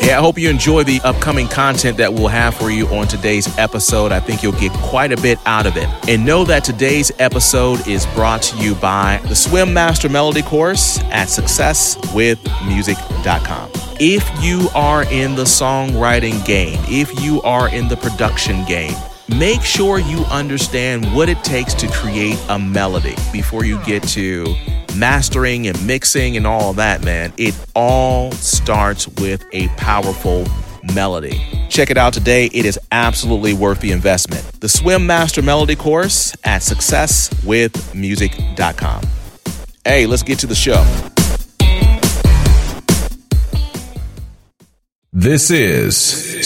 Hey, I hope you enjoy the upcoming content that we'll have for you on today's episode. I think you'll get quite a bit out of it. And know that today's episode is brought to you by the Swim Master Melody course at successwithmusic.com. If you are in the songwriting game, if you are in the production game, make sure you understand what it takes to create a melody before you get to mastering and mixing and all that, man. It all starts with a powerful melody. Check it out today. It is absolutely worth the investment. The Swim Master Melody course at successwithmusic.com. Hey, let's get to the show. This is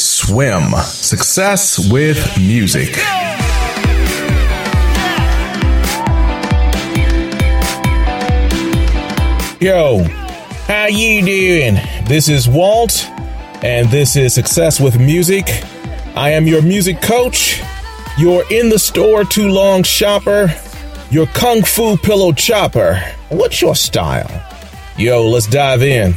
Swim Success with Music. Yo, how you doing? This is Walt, and this is Success with Music. I am your music coach, your in the store too long shopper, your kung fu pillow chopper. What's your style? Yo, let's dive in.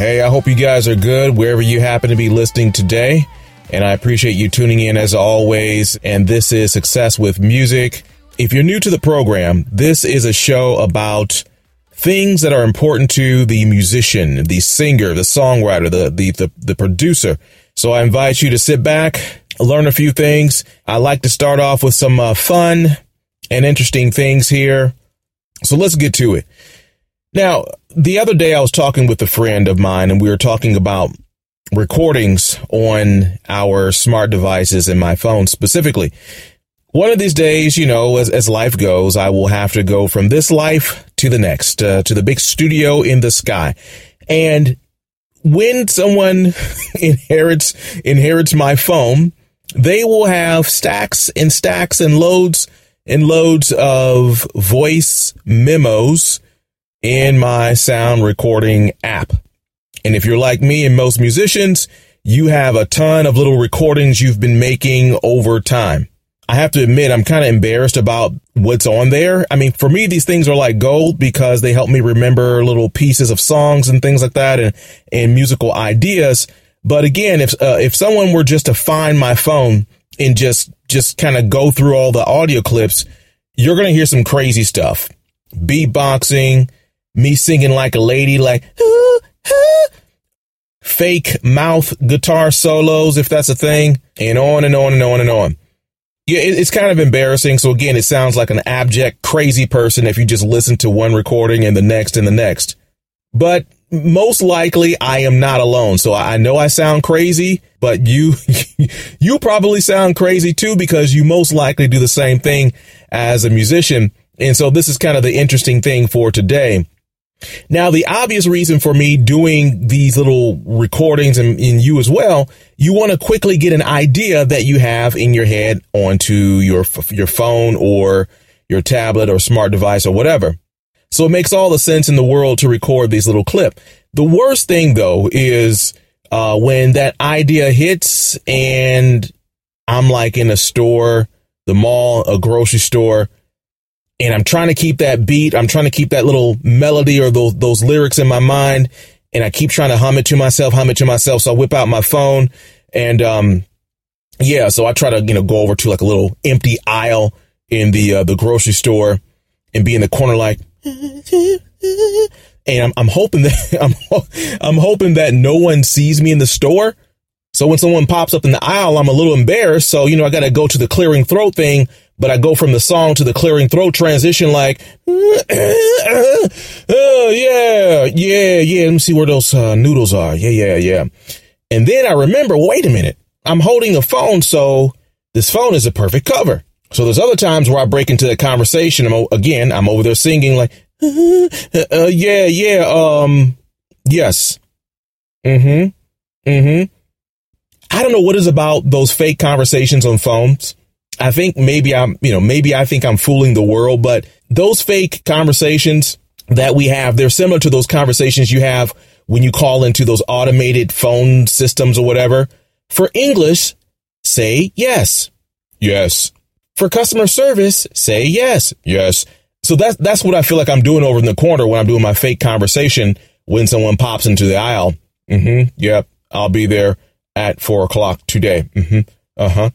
Hey, I hope you guys are good wherever you happen to be listening today. And I appreciate you tuning in as always. And this is Success with Music. If you're new to the program, this is a show about things that are important to the musician, the singer, the songwriter, the, the, the, the producer. So I invite you to sit back, learn a few things. I like to start off with some uh, fun and interesting things here. So let's get to it. Now, the other day I was talking with a friend of mine and we were talking about recordings on our smart devices and my phone specifically. One of these days, you know, as, as life goes, I will have to go from this life to the next, uh, to the big studio in the sky. And when someone inherits, inherits my phone, they will have stacks and stacks and loads and loads of voice memos in my sound recording app. And if you're like me and most musicians, you have a ton of little recordings you've been making over time. I have to admit, I'm kind of embarrassed about what's on there. I mean, for me, these things are like gold because they help me remember little pieces of songs and things like that and, and musical ideas. But again, if, uh, if someone were just to find my phone and just, just kind of go through all the audio clips, you're going to hear some crazy stuff. Beatboxing, me singing like a lady, like, fake mouth guitar solos, if that's a thing, and on and on and on and on. Yeah, it's kind of embarrassing. So again, it sounds like an abject, crazy person if you just listen to one recording and the next and the next. But most likely I am not alone. So I know I sound crazy, but you, you probably sound crazy too because you most likely do the same thing as a musician. And so this is kind of the interesting thing for today. Now, the obvious reason for me doing these little recordings and, in you as well, you want to quickly get an idea that you have in your head onto your, your phone or your tablet or smart device or whatever. So it makes all the sense in the world to record these little clip. The worst thing though is, uh, when that idea hits and I'm like in a store, the mall, a grocery store, and I'm trying to keep that beat. I'm trying to keep that little melody or those, those lyrics in my mind. And I keep trying to hum it to myself, hum it to myself. So I whip out my phone and, um, yeah, so I try to, you know, go over to like a little empty aisle in the, uh, the grocery store and be in the corner like, and I'm, I'm hoping that I'm, I'm hoping that no one sees me in the store. So when someone pops up in the aisle, I'm a little embarrassed. So, you know, I got to go to the clearing throat thing but I go from the song to the clearing throat transition like, oh, yeah, yeah, yeah. Let me see where those uh, noodles are. Yeah, yeah, yeah. And then I remember, wait a minute, I'm holding a phone. So this phone is a perfect cover. So there's other times where I break into the conversation. I'm, again, I'm over there singing like, uh, yeah, yeah, um, yes. Mm-hmm. Mm-hmm. I don't know what is about those fake conversations on phones I think maybe I'm, you know, maybe I think I'm fooling the world, but those fake conversations that we have, they're similar to those conversations you have when you call into those automated phone systems or whatever. For English, say yes. Yes. For customer service, say yes. Yes. So that's, that's what I feel like I'm doing over in the corner when I'm doing my fake conversation when someone pops into the aisle. Mm-hmm. Yep. I'll be there at four o'clock today. Mm-hmm. Uh huh.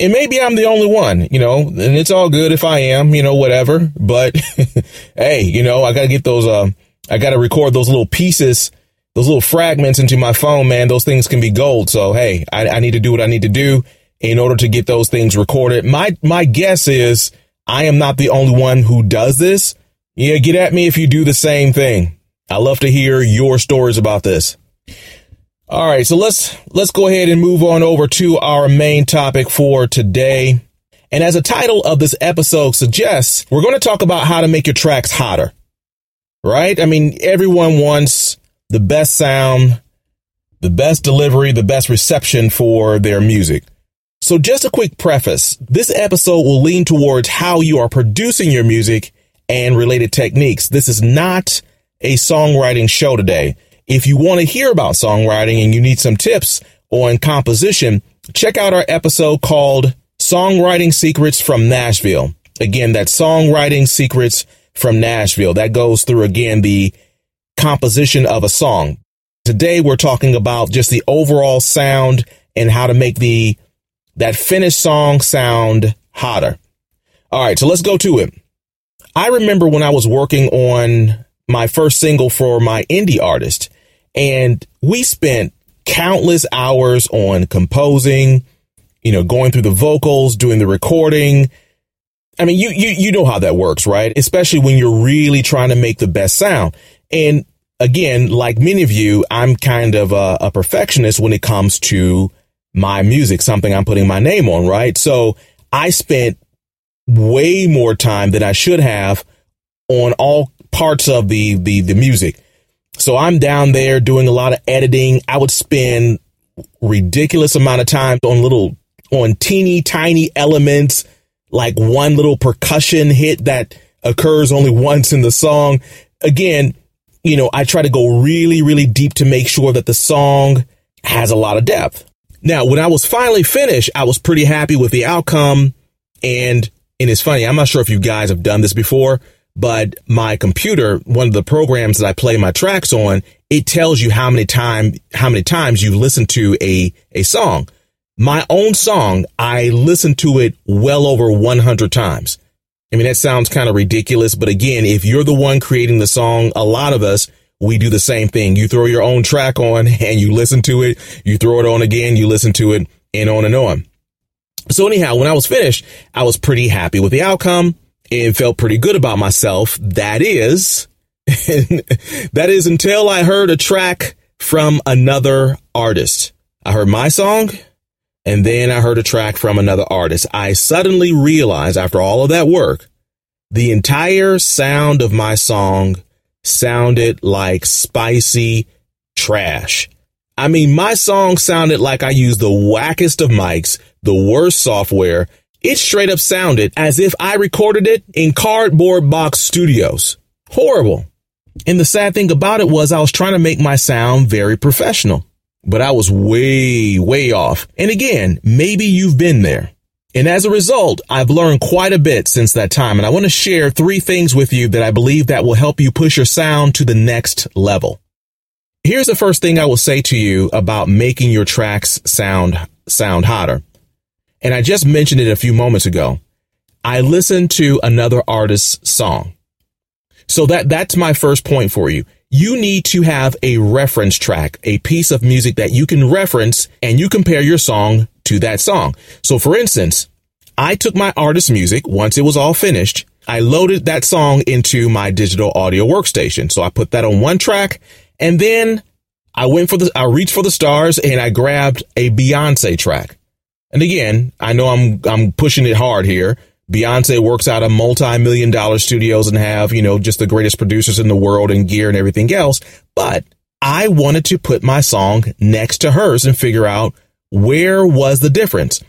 And maybe I'm the only one, you know, and it's all good if I am, you know, whatever. But hey, you know, I got to get those, uh, I got to record those little pieces, those little fragments into my phone, man. Those things can be gold. So, hey, I, I need to do what I need to do in order to get those things recorded. My, my guess is I am not the only one who does this. Yeah, get at me if you do the same thing. I love to hear your stories about this. All right, so let's let's go ahead and move on over to our main topic for today. And as the title of this episode suggests, we're going to talk about how to make your tracks hotter. Right? I mean, everyone wants the best sound, the best delivery, the best reception for their music. So just a quick preface. This episode will lean towards how you are producing your music and related techniques. This is not a songwriting show today. If you want to hear about songwriting and you need some tips on composition, check out our episode called Songwriting Secrets from Nashville. Again, that's Songwriting Secrets from Nashville. That goes through again the composition of a song. Today we're talking about just the overall sound and how to make the that finished song sound hotter. All right, so let's go to it. I remember when I was working on my first single for my indie artist. And we spent countless hours on composing, you know, going through the vocals, doing the recording. I mean, you, you, you know how that works, right? Especially when you're really trying to make the best sound. And again, like many of you, I'm kind of a, a perfectionist when it comes to my music, something I'm putting my name on, right? So I spent way more time than I should have on all parts of the, the, the music. So I'm down there doing a lot of editing. I would spend ridiculous amount of time on little, on teeny tiny elements, like one little percussion hit that occurs only once in the song. Again, you know, I try to go really, really deep to make sure that the song has a lot of depth. Now, when I was finally finished, I was pretty happy with the outcome. And, and it's funny. I'm not sure if you guys have done this before, but my computer, one of the programs that I play my tracks on, it tells you how many time, how many times you've listened to a, a song. My own song, I listened to it well over 100 times. I mean, that sounds kind of ridiculous, but again, if you're the one creating the song, a lot of us, we do the same thing. You throw your own track on and you listen to it. You throw it on again, you listen to it and on and on. So anyhow, when I was finished, I was pretty happy with the outcome and felt pretty good about myself. That is, that is until I heard a track from another artist. I heard my song and then I heard a track from another artist. I suddenly realized after all of that work, the entire sound of my song sounded like spicy trash. I mean, my song sounded like I used the wackest of mics, the worst software, it straight up sounded as if I recorded it in cardboard box studios. Horrible. And the sad thing about it was I was trying to make my sound very professional, but I was way, way off. And again, maybe you've been there. And as a result, I've learned quite a bit since that time. And I want to share three things with you that I believe that will help you push your sound to the next level. Here's the first thing I will say to you about making your tracks sound, sound hotter and I just mentioned it a few moments ago. I listened to another artist's song. So that, that's my first point for you. You need to have a reference track, a piece of music that you can reference and you compare your song to that song. So for instance, I took my artist's music once it was all finished. I loaded that song into my digital audio workstation. So I put that on one track and then I went for the, I reached for the stars and I grabbed a Beyonce track. And again, I know I'm, I'm pushing it hard here. Beyonce works out of multi-million dollar studios and have, you know, just the greatest producers in the world and gear and everything else. But I wanted to put my song next to hers and figure out where was the difference.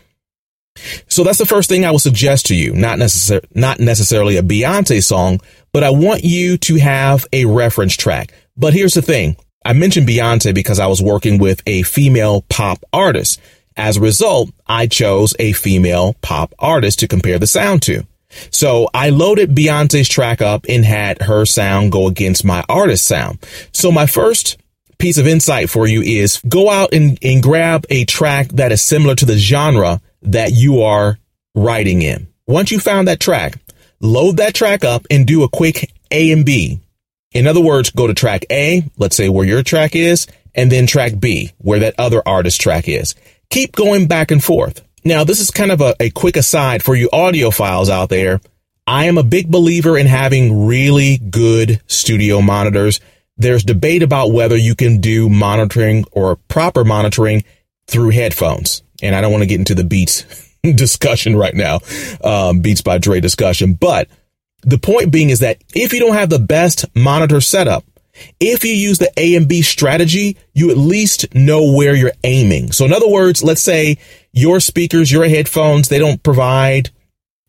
So that's the first thing I would suggest to you. Not necessarily, not necessarily a Beyonce song, but I want you to have a reference track. But here's the thing. I mentioned Beyonce because I was working with a female pop artist. As a result, I chose a female pop artist to compare the sound to. So I loaded Beyonce's track up and had her sound go against my artist sound. So my first piece of insight for you is go out and, and grab a track that is similar to the genre that you are writing in. Once you found that track, load that track up and do a quick A and B. In other words, go to track A, let's say where your track is, and then track B, where that other artist track is. Keep going back and forth. Now, this is kind of a, a quick aside for you audiophiles out there. I am a big believer in having really good studio monitors. There's debate about whether you can do monitoring or proper monitoring through headphones. And I don't want to get into the Beats discussion right now, um, Beats by Dre discussion. But the point being is that if you don't have the best monitor setup, if you use the A and B strategy, you at least know where you're aiming. So in other words, let's say your speakers, your headphones, they don't provide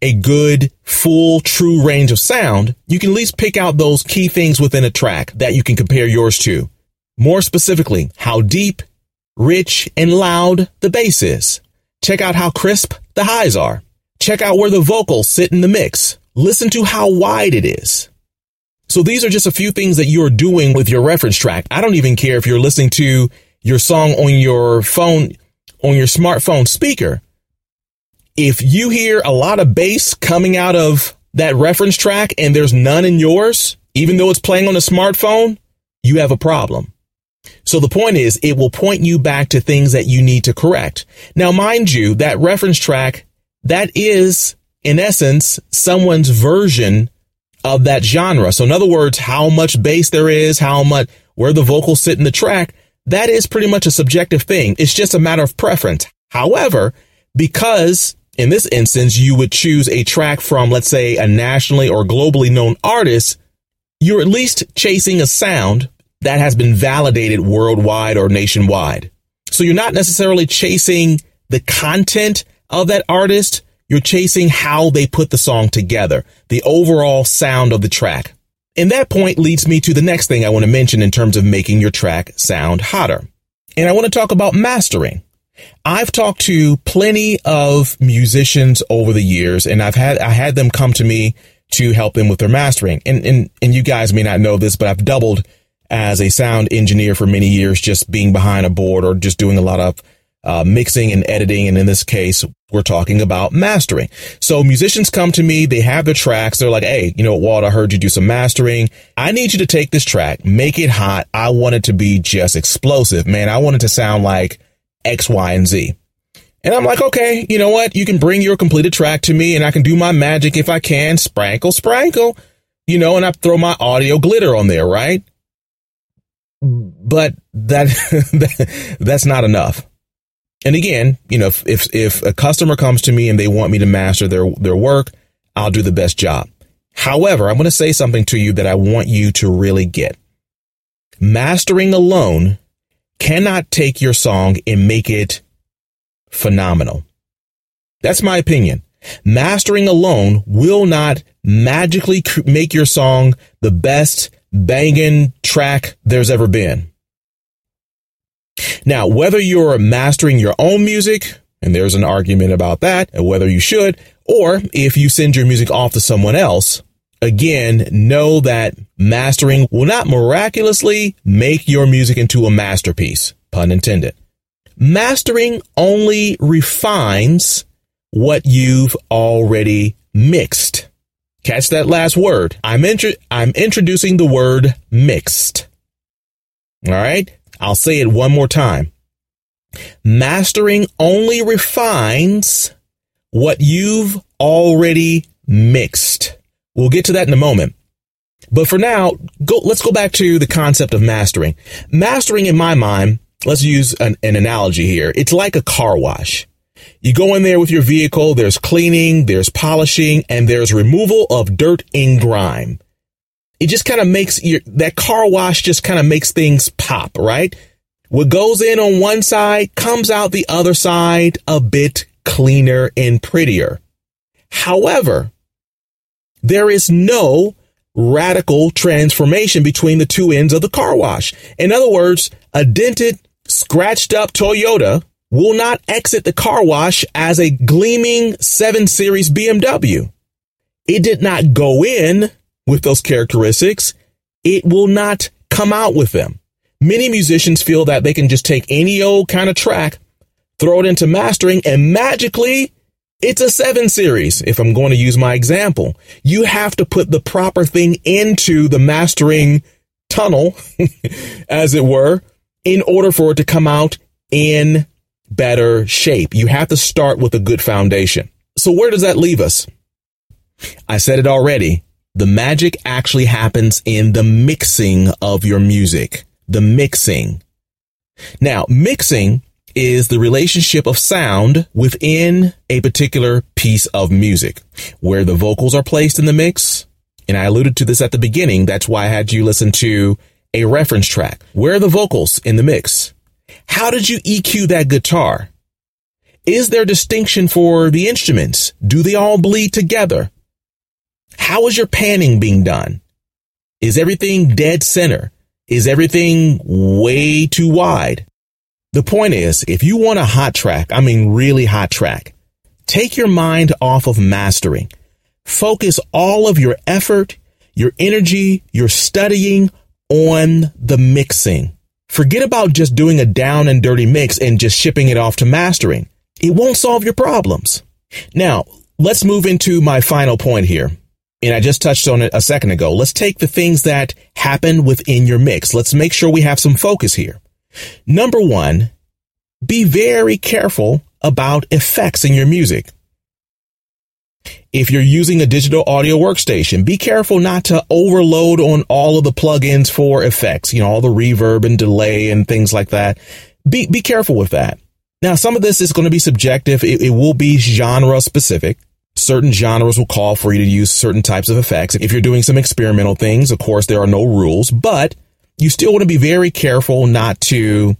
a good, full, true range of sound. You can at least pick out those key things within a track that you can compare yours to. More specifically, how deep, rich, and loud the bass is. Check out how crisp the highs are. Check out where the vocals sit in the mix. Listen to how wide it is. So these are just a few things that you're doing with your reference track. I don't even care if you're listening to your song on your phone, on your smartphone speaker. If you hear a lot of bass coming out of that reference track and there's none in yours, even though it's playing on a smartphone, you have a problem. So the point is it will point you back to things that you need to correct. Now, mind you, that reference track, that is in essence someone's version of that genre. So in other words, how much bass there is, how much, where the vocals sit in the track, that is pretty much a subjective thing. It's just a matter of preference. However, because in this instance, you would choose a track from, let's say, a nationally or globally known artist, you're at least chasing a sound that has been validated worldwide or nationwide. So you're not necessarily chasing the content of that artist. You're chasing how they put the song together, the overall sound of the track. And that point leads me to the next thing I want to mention in terms of making your track sound hotter. And I want to talk about mastering. I've talked to plenty of musicians over the years and I've had, I had them come to me to help them with their mastering. And, and, and you guys may not know this, but I've doubled as a sound engineer for many years, just being behind a board or just doing a lot of uh, mixing and editing. And in this case, we're talking about mastering. So musicians come to me, they have their tracks. They're like, Hey, you know, Walt, I heard you do some mastering. I need you to take this track, make it hot. I want it to be just explosive, man. I want it to sound like X, Y, and Z. And I'm like, okay, you know what? You can bring your completed track to me and I can do my magic if I can. Sprinkle, sprinkle, you know, and I throw my audio glitter on there, right? But that, that's not enough. And again, you know, if, if, if a customer comes to me and they want me to master their, their work, I'll do the best job. However, I'm going to say something to you that I want you to really get. Mastering alone cannot take your song and make it phenomenal. That's my opinion. Mastering alone will not magically make your song the best banging track there's ever been. Now, whether you're mastering your own music, and there's an argument about that, and whether you should, or if you send your music off to someone else, again, know that mastering will not miraculously make your music into a masterpiece, pun intended. Mastering only refines what you've already mixed. Catch that last word. I'm, intro- I'm introducing the word mixed. All right. I'll say it one more time. Mastering only refines what you've already mixed. We'll get to that in a moment. But for now, go, let's go back to the concept of mastering. Mastering in my mind, let's use an, an analogy here. It's like a car wash. You go in there with your vehicle, there's cleaning, there's polishing, and there's removal of dirt and grime it just kind of makes your, that car wash just kind of makes things pop, right? What goes in on one side comes out the other side a bit cleaner and prettier. However, there is no radical transformation between the two ends of the car wash. In other words, a dented, scratched up Toyota will not exit the car wash as a gleaming 7 Series BMW. it did not go in with those characteristics, it will not come out with them. Many musicians feel that they can just take any old kind of track, throw it into mastering, and magically it's a seven series. If I'm going to use my example, you have to put the proper thing into the mastering tunnel, as it were, in order for it to come out in better shape. You have to start with a good foundation. So where does that leave us? I said it already. The magic actually happens in the mixing of your music. The mixing. Now, mixing is the relationship of sound within a particular piece of music where the vocals are placed in the mix. And I alluded to this at the beginning. That's why I had you listen to a reference track. Where are the vocals in the mix? How did you EQ that guitar? Is there distinction for the instruments? Do they all bleed together? How is your panning being done? Is everything dead center? Is everything way too wide? The point is, if you want a hot track, I mean really hot track, take your mind off of mastering. Focus all of your effort, your energy, your studying on the mixing. Forget about just doing a down and dirty mix and just shipping it off to mastering. It won't solve your problems. Now, let's move into my final point here. And I just touched on it a second ago. Let's take the things that happen within your mix. Let's make sure we have some focus here. Number one, be very careful about effects in your music. If you're using a digital audio workstation, be careful not to overload on all of the plugins for effects, you know, all the reverb and delay and things like that. Be, be careful with that. Now, some of this is going to be subjective. It, it will be genre specific. Certain genres will call for you to use certain types of effects. If you're doing some experimental things, of course, there are no rules, but you still want to be very careful not to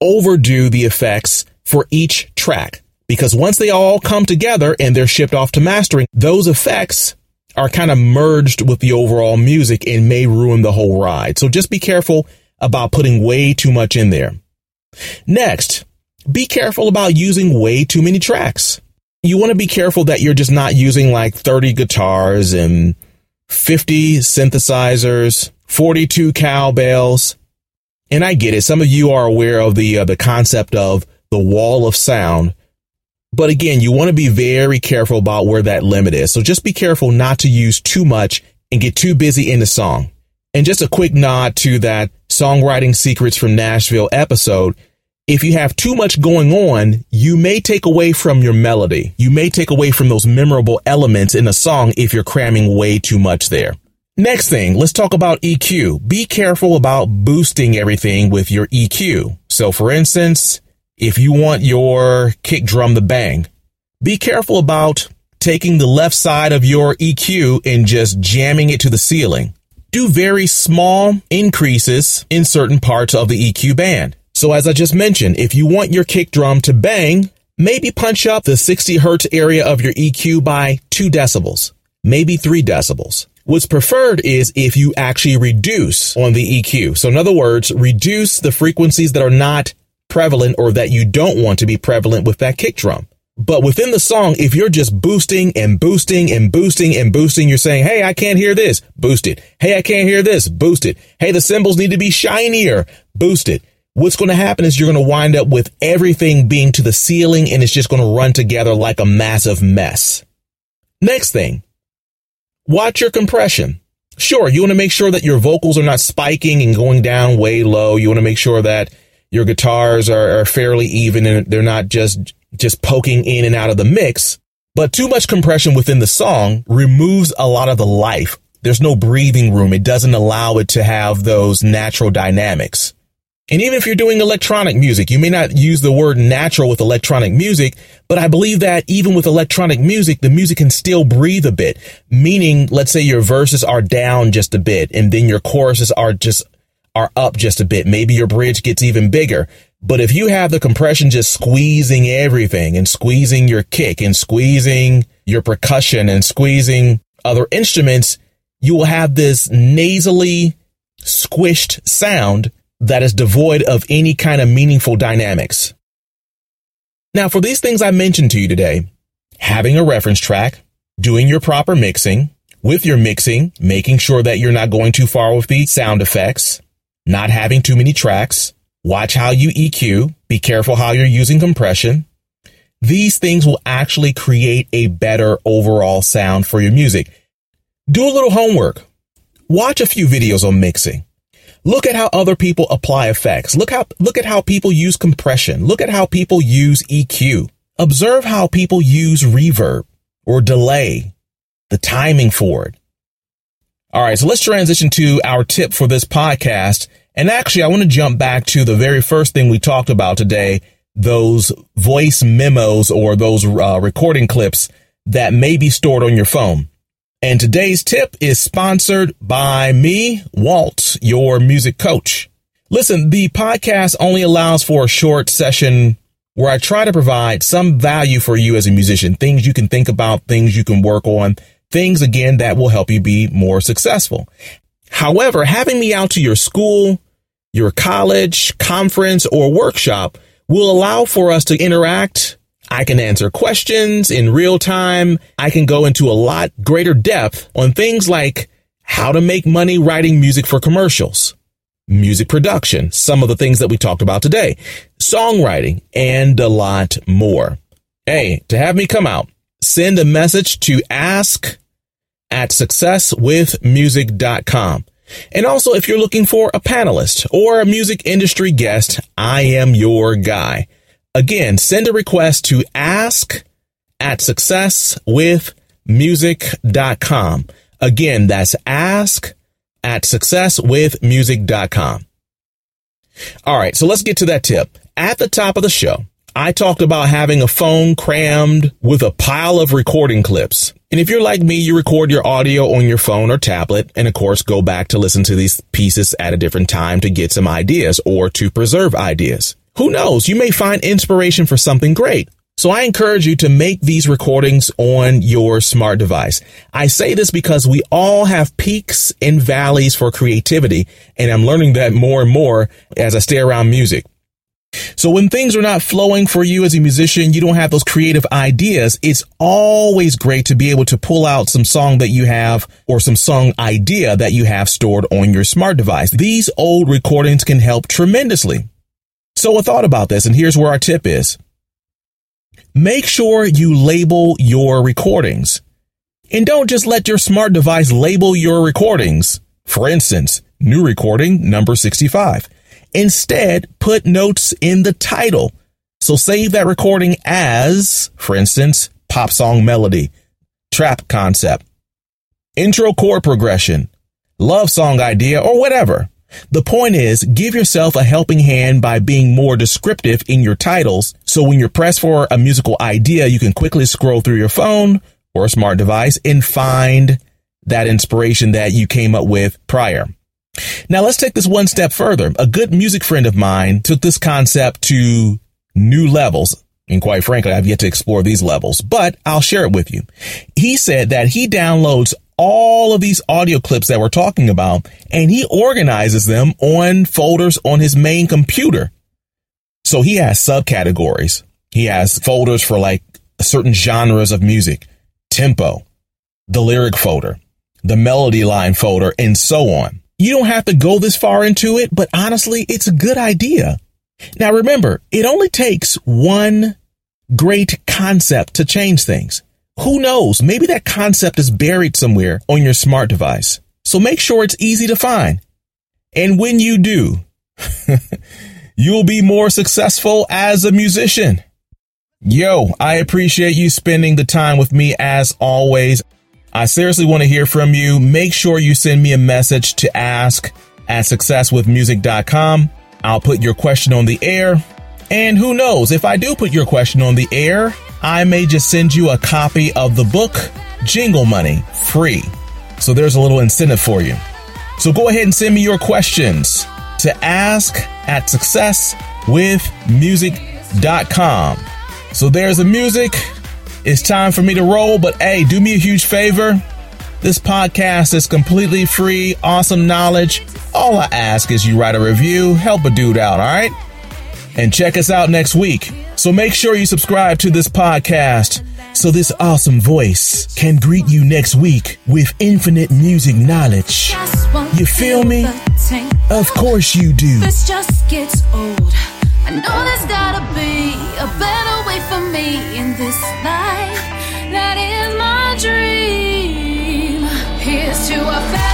overdo the effects for each track. Because once they all come together and they're shipped off to mastering, those effects are kind of merged with the overall music and may ruin the whole ride. So just be careful about putting way too much in there. Next, be careful about using way too many tracks. You want to be careful that you're just not using like 30 guitars and 50 synthesizers 42 cowbells. And I get it. Some of you are aware of the uh, the concept of the wall of sound. But again, you want to be very careful about where that limit is. So just be careful not to use too much and get too busy in the song. And just a quick nod to that songwriting secrets from Nashville episode. If you have too much going on, you may take away from your melody. You may take away from those memorable elements in a song if you're cramming way too much there. Next thing, let's talk about EQ. Be careful about boosting everything with your EQ. So for instance, if you want your kick drum to bang, be careful about taking the left side of your EQ and just jamming it to the ceiling. Do very small increases in certain parts of the EQ band. So as I just mentioned, if you want your kick drum to bang, maybe punch up the 60 hertz area of your EQ by 2 decibels, maybe 3 decibels. What's preferred is if you actually reduce on the EQ. So in other words, reduce the frequencies that are not prevalent or that you don't want to be prevalent with that kick drum. But within the song, if you're just boosting and boosting and boosting and boosting, you're saying, Hey, I can't hear this. Boost it. Hey, I can't hear this. Boost it. Hey, the cymbals need to be shinier. Boost it. What's going to happen is you're going to wind up with everything being to the ceiling and it's just going to run together like a massive mess. Next thing, Watch your compression. Sure, you want to make sure that your vocals are not spiking and going down way low. You want to make sure that your guitars are, are fairly even and they're not just just poking in and out of the mix. But too much compression within the song removes a lot of the life. There's no breathing room. It doesn't allow it to have those natural dynamics. And even if you're doing electronic music, you may not use the word natural with electronic music, but I believe that even with electronic music, the music can still breathe a bit. Meaning, let's say your verses are down just a bit and then your choruses are just, are up just a bit. Maybe your bridge gets even bigger. But if you have the compression just squeezing everything and squeezing your kick and squeezing your percussion and squeezing other instruments, you will have this nasally squished sound that is devoid of any kind of meaningful dynamics. Now, for these things I mentioned to you today, having a reference track, doing your proper mixing, with your mixing, making sure that you're not going too far with the sound effects, not having too many tracks, watch how you EQ, be careful how you're using compression. These things will actually create a better overall sound for your music. Do a little homework. Watch a few videos on mixing. Look at how other people apply effects. Look how, look at how people use compression. Look at how people use EQ. Observe how people use reverb or delay, the timing for it. All right. So let's transition to our tip for this podcast. And actually, I want to jump back to the very first thing we talked about today, those voice memos or those uh, recording clips that may be stored on your phone. And today's tip is sponsored by me, Walt, your music coach. Listen, the podcast only allows for a short session where I try to provide some value for you as a musician, things you can think about, things you can work on, things again that will help you be more successful. However, having me out to your school, your college, conference, or workshop will allow for us to interact I can answer questions in real time. I can go into a lot greater depth on things like how to make money writing music for commercials, music production, some of the things that we talked about today, songwriting, and a lot more. Hey, to have me come out, send a message to ask at successwithmusic.com. And also, if you're looking for a panelist or a music industry guest, I am your guy. Again, send a request to ask at successwithmusic.com. Again, that's ask at successwithmusic.com. All right, so let's get to that tip. At the top of the show, I talked about having a phone crammed with a pile of recording clips. And if you're like me, you record your audio on your phone or tablet, and of course, go back to listen to these pieces at a different time to get some ideas or to preserve ideas. Who knows? You may find inspiration for something great. So I encourage you to make these recordings on your smart device. I say this because we all have peaks and valleys for creativity, and I'm learning that more and more as I stay around music. So when things are not flowing for you as a musician, you don't have those creative ideas. It's always great to be able to pull out some song that you have or some song idea that you have stored on your smart device. These old recordings can help tremendously. So I thought about this and here's where our tip is. Make sure you label your recordings and don't just let your smart device label your recordings. For instance, new recording number 65. Instead, put notes in the title. So save that recording as, for instance, pop song melody, trap concept, intro chord progression, love song idea, or whatever. The point is, give yourself a helping hand by being more descriptive in your titles. So when you're pressed for a musical idea, you can quickly scroll through your phone or a smart device and find that inspiration that you came up with prior. Now let's take this one step further. A good music friend of mine took this concept to new levels. And quite frankly, I've yet to explore these levels, but I'll share it with you. He said that he downloads all of these audio clips that we're talking about and he organizes them on folders on his main computer. So he has subcategories. He has folders for like certain genres of music, tempo, the lyric folder, the melody line folder, and so on. You don't have to go this far into it, but honestly, it's a good idea. Now remember, it only takes one great concept to change things. Who knows? Maybe that concept is buried somewhere on your smart device. So make sure it's easy to find. And when you do, you'll be more successful as a musician. Yo, I appreciate you spending the time with me as always. I seriously want to hear from you. Make sure you send me a message to ask at successwithmusic.com. I'll put your question on the air. And who knows, if I do put your question on the air, I may just send you a copy of the book, Jingle Money, free. So there's a little incentive for you. So go ahead and send me your questions to ask at successwithmusic.com. So there's the music. It's time for me to roll, but hey, do me a huge favor. This podcast is completely free, awesome knowledge. All I ask is you write a review, help a dude out, all right? and check us out next week. So make sure you subscribe to this podcast so this awesome voice can greet you next week with infinite music knowledge. You feel me? Of course you do. This just gets old. I know there's gotta be a better way for me in this life. That is my dream. Here's to a